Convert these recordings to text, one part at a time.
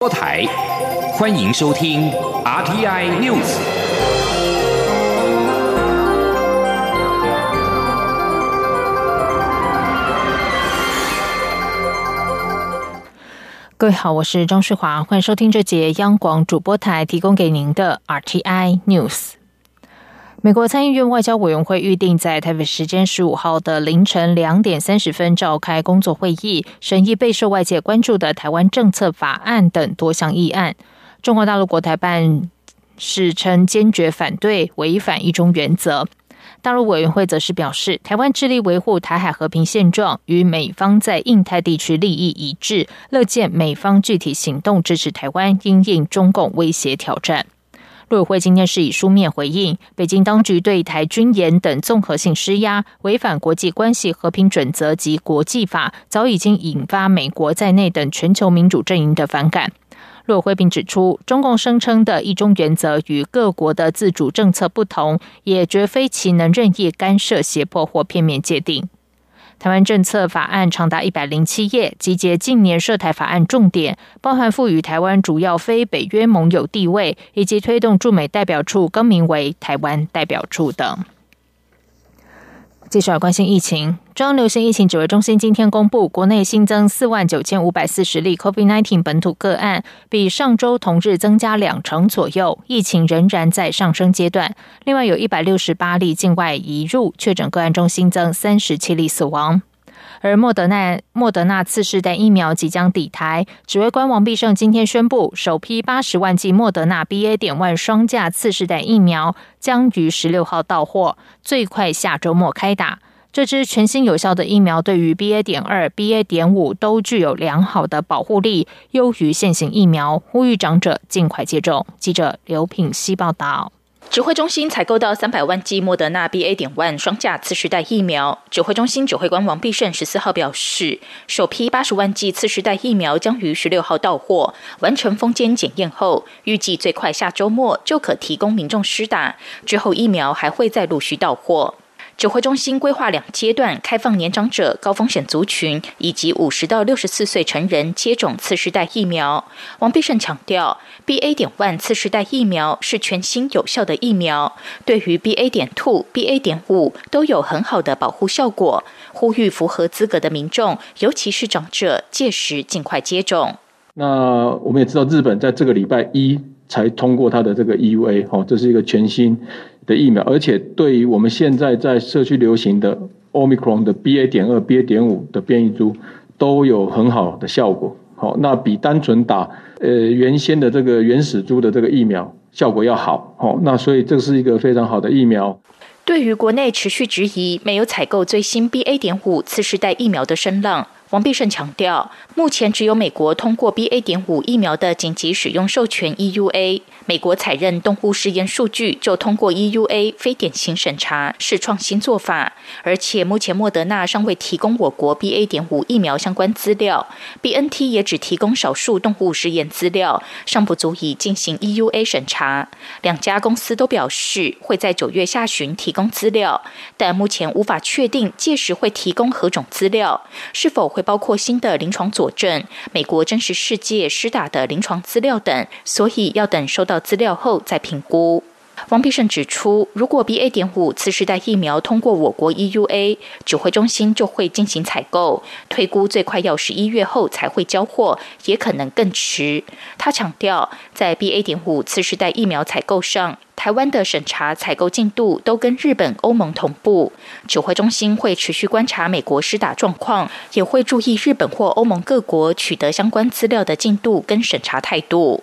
播台，欢迎收听 RTI News。各位好，我是张世华，欢迎收听这节央广主播台提供给您的 RTI News。美国参议院外交委员会预定在台北时间十五号的凌晨两点三十分召开工作会议，审议备受外界关注的台湾政策法案等多项议案。中国大陆国台办是称坚决反对违反一中原则。大陆委员会则是表示，台湾致力维护台海和平现状，与美方在印太地区利益一致，乐见美方具体行动支持台湾应应中共威胁挑战。陆委会今天是以书面回应，北京当局对台军演等综合性施压，违反国际关系和平准则及国际法，早已经引发美国在内等全球民主阵营的反感。陆委会并指出，中共声称的一中原则与各国的自主政策不同，也绝非其能任意干涉、胁迫或片面界定。台湾政策法案长达一百零七页，集结近年涉台法案重点，包含赋予台湾主要非北约盟友地位，以及推动驻美代表处更名为台湾代表处等。接下来关心疫情，中央流行疫情指挥中心今天公布，国内新增四万九千五百四十例 COVID-19 本土个案，比上周同日增加两成左右，疫情仍然在上升阶段。另外有一百六十八例境外移入确诊个案中新增三十七例死亡。而莫德纳莫德纳次世代疫苗即将抵台，指挥官王必胜今天宣布，首批八十万剂莫德纳 BA. 点万双价次世代疫苗将于十六号到货，最快下周末开打。这支全新有效的疫苗对于 BA. 点二、BA. 点五都具有良好的保护力，优于现行疫苗，呼吁长者尽快接种。记者刘品希报道。指挥中心采购到三百万剂莫德纳 BA. 点万双价次世代疫苗。指挥中心指挥官王必胜十四号表示，首批八十万剂次世代疫苗将于十六号到货，完成封间检验后，预计最快下周末就可提供民众施打。之后疫苗还会再陆续到货。指挥中心规划两阶段开放年长者、高风险族群以及五十到六十四岁成人接种次世代疫苗。王必胜强调，BA. 点万次世代疫苗是全新有效的疫苗，对于 BA. 点 two、BA. 点五都有很好的保护效果，呼吁符合资格的民众，尤其是长者，届时尽快接种。那我们也知道，日本在这个礼拜一才通过它的这个 EUA，哦，这是一个全新。的疫苗，而且对于我们现在在社区流行的 Omicron 的 BA. 点二、BA. 点五的变异株都有很好的效果。好，那比单纯打呃原先的这个原始株的这个疫苗效果要好。好，那所以这是一个非常好的疫苗。对于国内持续质疑没有采购最新 BA. 点五次世代疫苗的声浪。王必胜强调，目前只有美国通过 BA. 点五疫苗的紧急使用授权 EUA，美国采认动物实验数据就通过 EUA 非典型审查，是创新做法。而且目前莫德纳尚未提供我国 BA. 点五疫苗相关资料，BNT 也只提供少数动物实验资料，尚不足以进行 EUA 审查。两家公司都表示会在九月下旬提供资料，但目前无法确定届时会提供何种资料，是否会。包括新的临床佐证、美国真实世界施打的临床资料等，所以要等收到资料后再评估。王必胜指出，如果 BA. 点五次世代疫苗通过我国 EUA，指挥中心就会进行采购，推估最快要十一月后才会交货，也可能更迟。他强调，在 BA. 点五次世代疫苗采购上。台湾的审查采购进度都跟日本、欧盟同步，指挥中心会持续观察美国施打状况，也会注意日本或欧盟各国取得相关资料的进度跟审查态度。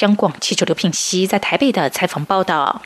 央广记者刘品熙在台北的采访报道。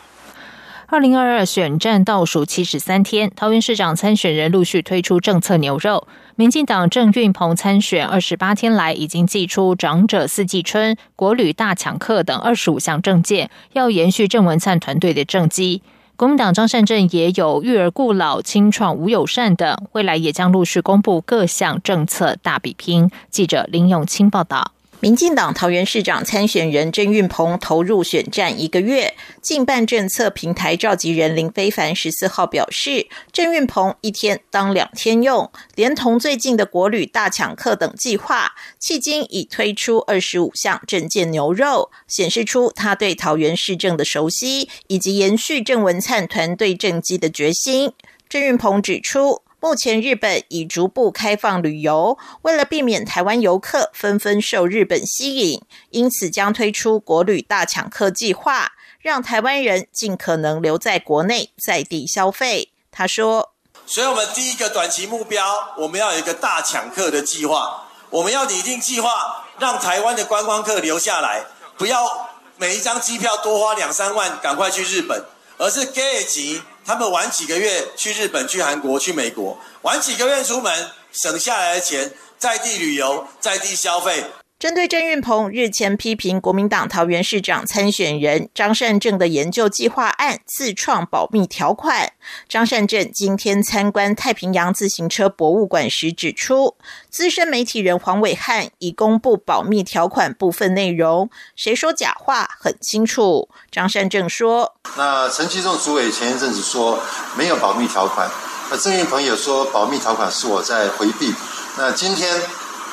二零二二选战倒数七十三天，桃园市长参选人陆续推出政策牛肉。民进党郑运鹏参选二十八天来，已经寄出长者四季春、国旅大抢客等二十五项政见，要延续郑文灿团队的政绩。国民党张善政也有育儿顾老、清创无友善等，未来也将陆续公布各项政策大比拼。记者林永清报道。民进党桃园市长参选人郑运鹏投入选战一个月，近办政策平台召集人林非凡十四号表示，郑运鹏一天当两天用，连同最近的国旅大抢客等计划，迄今已推出二十五项政见牛肉，显示出他对桃园市政的熟悉，以及延续郑文灿团队政绩的决心。郑运鹏指出。目前日本已逐步开放旅游，为了避免台湾游客纷纷受日本吸引，因此将推出国旅大抢客计划，让台湾人尽可能留在国内在地消费。他说：“所以，我们第一个短期目标，我们要有一个大抢客的计划，我们要拟定计划，让台湾的观光客留下来，不要每一张机票多花两三万，赶快去日本，而是给几。”他们玩几个月去日本、去韩国、去美国，玩几个月出门，省下来的钱在地旅游、在地消费。针对郑运鹏日前批评国民党桃园市长参选人张善政的研究计划案自创保密条款，张善政今天参观太平洋自行车博物馆时指出，资深媒体人黄伟汉已公布保密条款部分内容，谁说假话很清楚。张善政说：“那陈其仲主委前一阵子说没有保密条款，那郑运鹏也说保密条款是我在回避，那今天。”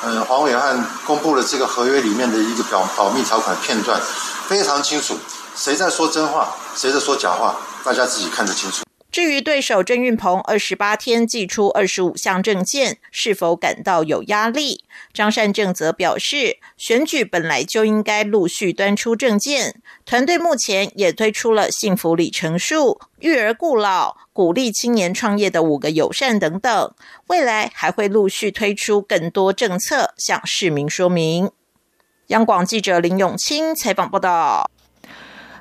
嗯，黄伟汉公布了这个合约里面的一个保保密条款片段，非常清楚，谁在说真话，谁在说假话，大家自己看得清楚。至于对手郑运鹏二十八天寄出二十五项证件，是否感到有压力？张善政则表示，选举本来就应该陆续端出证件，团队目前也推出了幸福里程数、育儿顾老、鼓励青年创业的五个友善等等，未来还会陆续推出更多政策向市民说明。央广记者林永清采访报道。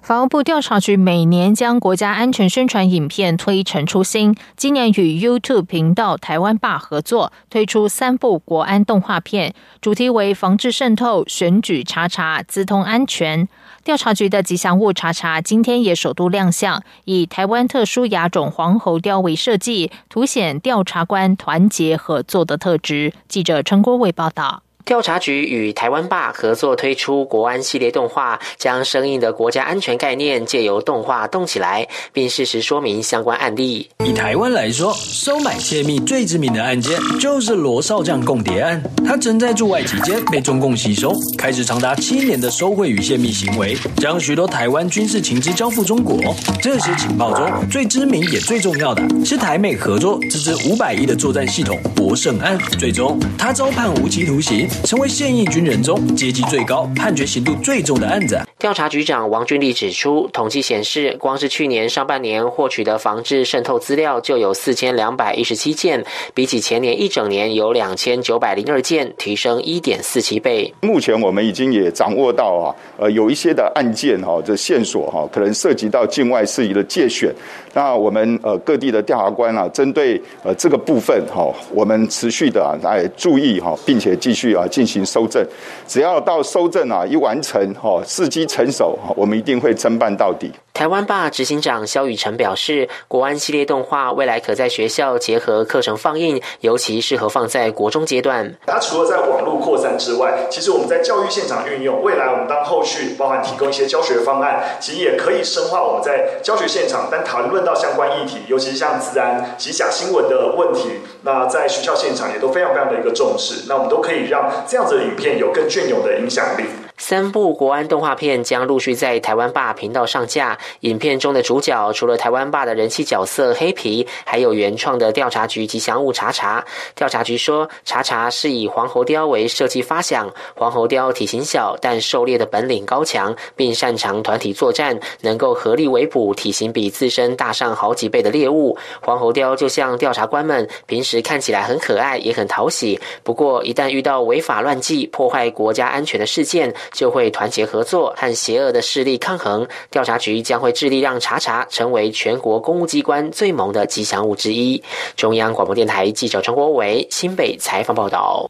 法务部调查局每年将国家安全宣传影片推陈出新，今年与 YouTube 频道台湾霸合作推出三部国安动画片，主题为防治渗透、选举查查、资通安全。调查局的吉祥物查查今天也首度亮相，以台湾特殊亚种黄喉貂为设计，凸显调查官团结合作的特质。记者陈国伟报道。调查局与台湾霸合作推出国安系列动画，将生硬的国家安全概念借由动画动起来，并适时说明相关案例。以台湾来说，收买泄密最知名的案件就是罗少将共谍案。他曾在驻外期间被中共吸收，开始长达七年的收贿与泄密行为，将许多台湾军事情资交付中国。这些情报中最知名也最重要的是台美合作资资五百亿的作战系统博胜案。最终，他遭判无期徒刑。成为现役军人中阶级最高、判决刑度最重的案子。调查局长王俊立指出，统计显示，光是去年上半年获取的防治渗透资料就有四千两百一十七件，比起前年一整年有两千九百零二件，提升一点四七倍。目前我们已经也掌握到啊，呃，有一些的案件哈，这线索哈，可能涉及到境外事宜的借选。那我们呃各地的调查官啊，针对呃这个部分哈，我们持续的来注意哈，并且继续啊进行收证。只要到收证啊一完成哈，伺机成熟，我们一定会侦办到底。台湾霸执行长肖雨辰表示，国安系列动画未来可在学校结合课程放映，尤其适合放在国中阶段。它除了在网络扩散之外，其实我们在教育现场运用，未来我们当后续包含提供一些教学方案，其实也可以深化我们在教学现场，但讨论到相关议题，尤其是像治安及假新闻的问题，那在学校现场也都非常非常的一个重视。那我们都可以让这样子的影片有更隽永的影响力。三部国安动画片将陆续在台湾霸频道上架。影片中的主角除了台湾霸的人气角色黑皮，还有原创的调查局吉祥物查查。调查局说，查查是以黄喉貂为设计发想。黄喉貂体型小，但狩猎的本领高强，并擅长团体作战，能够合力围捕体型比自身大上好几倍的猎物。黄喉貂就像调查官们平时看起来很可爱，也很讨喜。不过，一旦遇到违法乱纪、破坏国家安全的事件，就会团结合作，和邪恶的势力抗衡。调查局将会致力让查查成为全国公务机关最萌的吉祥物之一。中央广播电台记者陈国伟新北采访报道。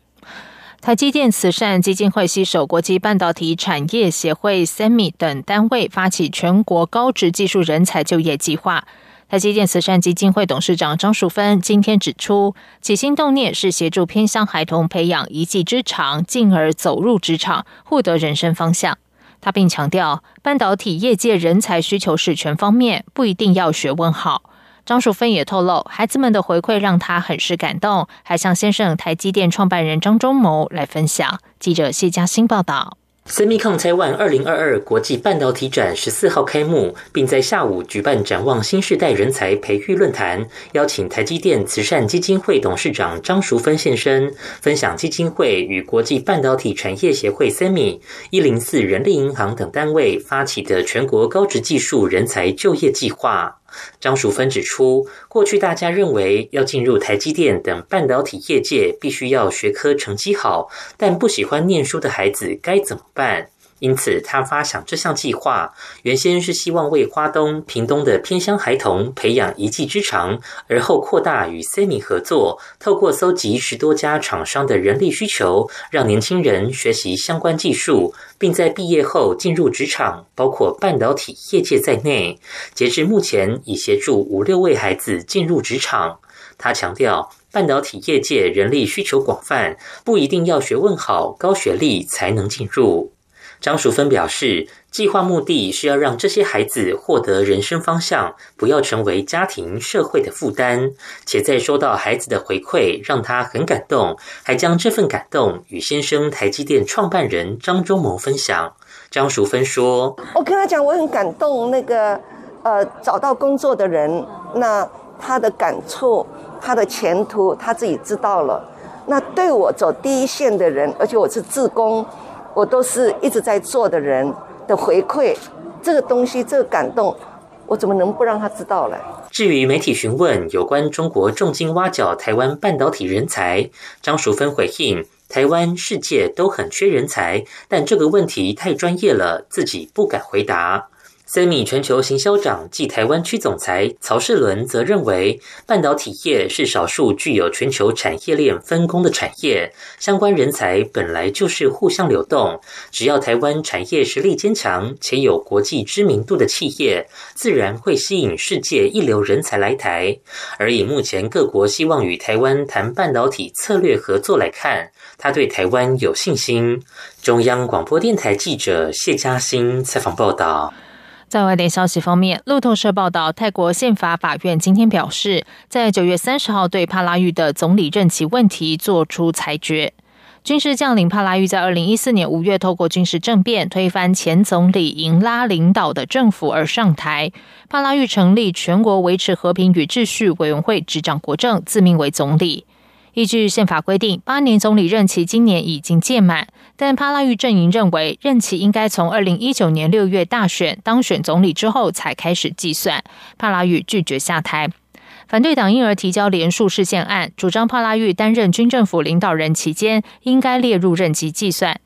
台积电慈善基金会携手国际半导体产业协会、SEMI 等单位，发起全国高职技术人才就业计划。台积电慈善基金会董事长张淑芬今天指出，起心动念是协助偏乡孩童培养一技之长，进而走入职场，获得人生方向。他并强调，半导体业界人才需求是全方面，不一定要学问好。张淑芬也透露，孩子们的回馈让他很是感动，还向先生台积电创办人张忠谋来分享。记者谢嘉欣报道。Semicon Taiwan 二零二二国际半导体展十四号开幕，并在下午举办展望新时代人才培育论坛，邀请台积电慈善基金会董事长张淑芬现身，分享基金会与国际半导体产业协会 Semi、一零四人力银行等单位发起的全国高职技术人才就业计划。张淑芬指出，过去大家认为要进入台积电等半导体业界，必须要学科成绩好，但不喜欢念书的孩子该怎么办？因此，他发想这项计划，原先是希望为花东、屏东的偏乡孩童培养一技之长，而后扩大与 Semi 合作，透过搜集十多家厂商的人力需求，让年轻人学习相关技术，并在毕业后进入职场，包括半导体业界在内。截至目前，已协助五六位孩子进入职场。他强调，半导体业界人力需求广泛，不一定要学问好、高学历才能进入。张淑芬表示，计划目的是要让这些孩子获得人生方向，不要成为家庭社会的负担。且在收到孩子的回馈，让他很感动，还将这份感动与先生台积电创办人张忠谋分享。张淑芬说：“我跟他讲，我很感动。那个呃，找到工作的人，那他的感触，他的前途，他自己知道了。那对我走第一线的人，而且我是自工。”我都是一直在做的人的回馈，这个东西，这个感动，我怎么能不让他知道呢？至于媒体询问有关中国重金挖角台湾半导体人才，张淑芬回应：台湾、世界都很缺人才，但这个问题太专业了，自己不敢回答。森米全球行销长暨台湾区总裁曹世伦则认为，半导体业是少数具有全球产业链分工的产业，相关人才本来就是互相流动。只要台湾产业实力坚强且有国际知名度的企业，自然会吸引世界一流人才来台。而以目前各国希望与台湾谈半导体策略合作来看，他对台湾有信心。中央广播电台记者谢嘉欣采访报道。在外电消息方面，路透社报道，泰国宪法法院今天表示，在九月三十号对帕拉育的总理任期问题作出裁决。军事将领帕拉育在二零一四年五月透过军事政变推翻前总理英拉领导的政府而上台。帕拉育成立全国维持和平与秩序委员会，执掌国政，自命为总理。依据宪法规定，八年总理任期今年已经届满，但帕拉育阵营认为任期应该从二零一九年六月大选当选总理之后才开始计算。帕拉育拒绝下台，反对党因而提交连数事件案，主张帕拉育担任军政府领导人期间应该列入任期计算。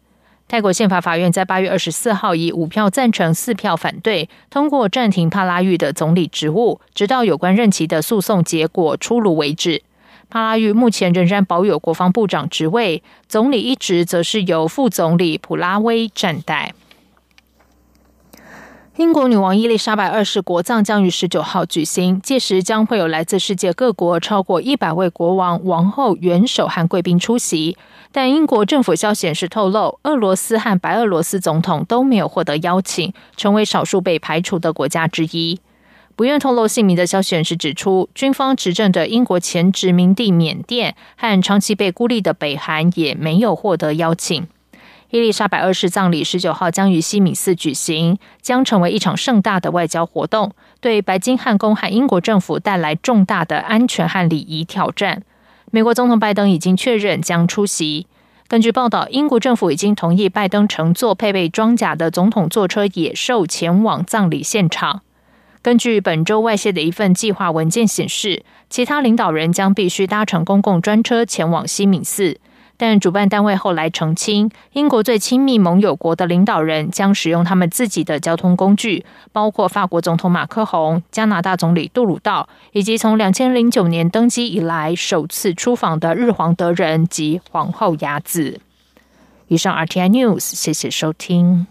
泰国宪法法院在八月二十四号以五票赞成、四票反对通过暂停帕拉育的总理职务，直到有关任期的诉讼结果出炉为止。帕拉育目前仍然保有国防部长职位，总理一职则是由副总理普拉威暂代。英国女王伊丽莎白二世国葬将于十九号举行，届时将会有来自世界各国超过一百位国王、王后、元首和贵宾出席。但英国政府消息人士透露，俄罗斯和白俄罗斯总统都没有获得邀请，成为少数被排除的国家之一。不愿透露姓名的消息人士指出，军方执政的英国前殖民地缅甸和长期被孤立的北韩也没有获得邀请。伊丽莎白二世葬礼十九号将于西敏寺举行，将成为一场盛大的外交活动，对白金汉宫和英国政府带来重大的安全和礼仪挑战。美国总统拜登已经确认将出席。根据报道，英国政府已经同意拜登乘坐配备装甲的总统座车野兽前往葬礼现场。根据本周外泄的一份计划文件显示，其他领导人将必须搭乘公共专车前往西敏寺。但主办单位后来澄清，英国最亲密盟友国的领导人将使用他们自己的交通工具，包括法国总统马克宏、加拿大总理杜鲁道，以及从两千零九年登基以来首次出访的日皇德仁及皇后雅子。以上 RTI News，谢谢收听。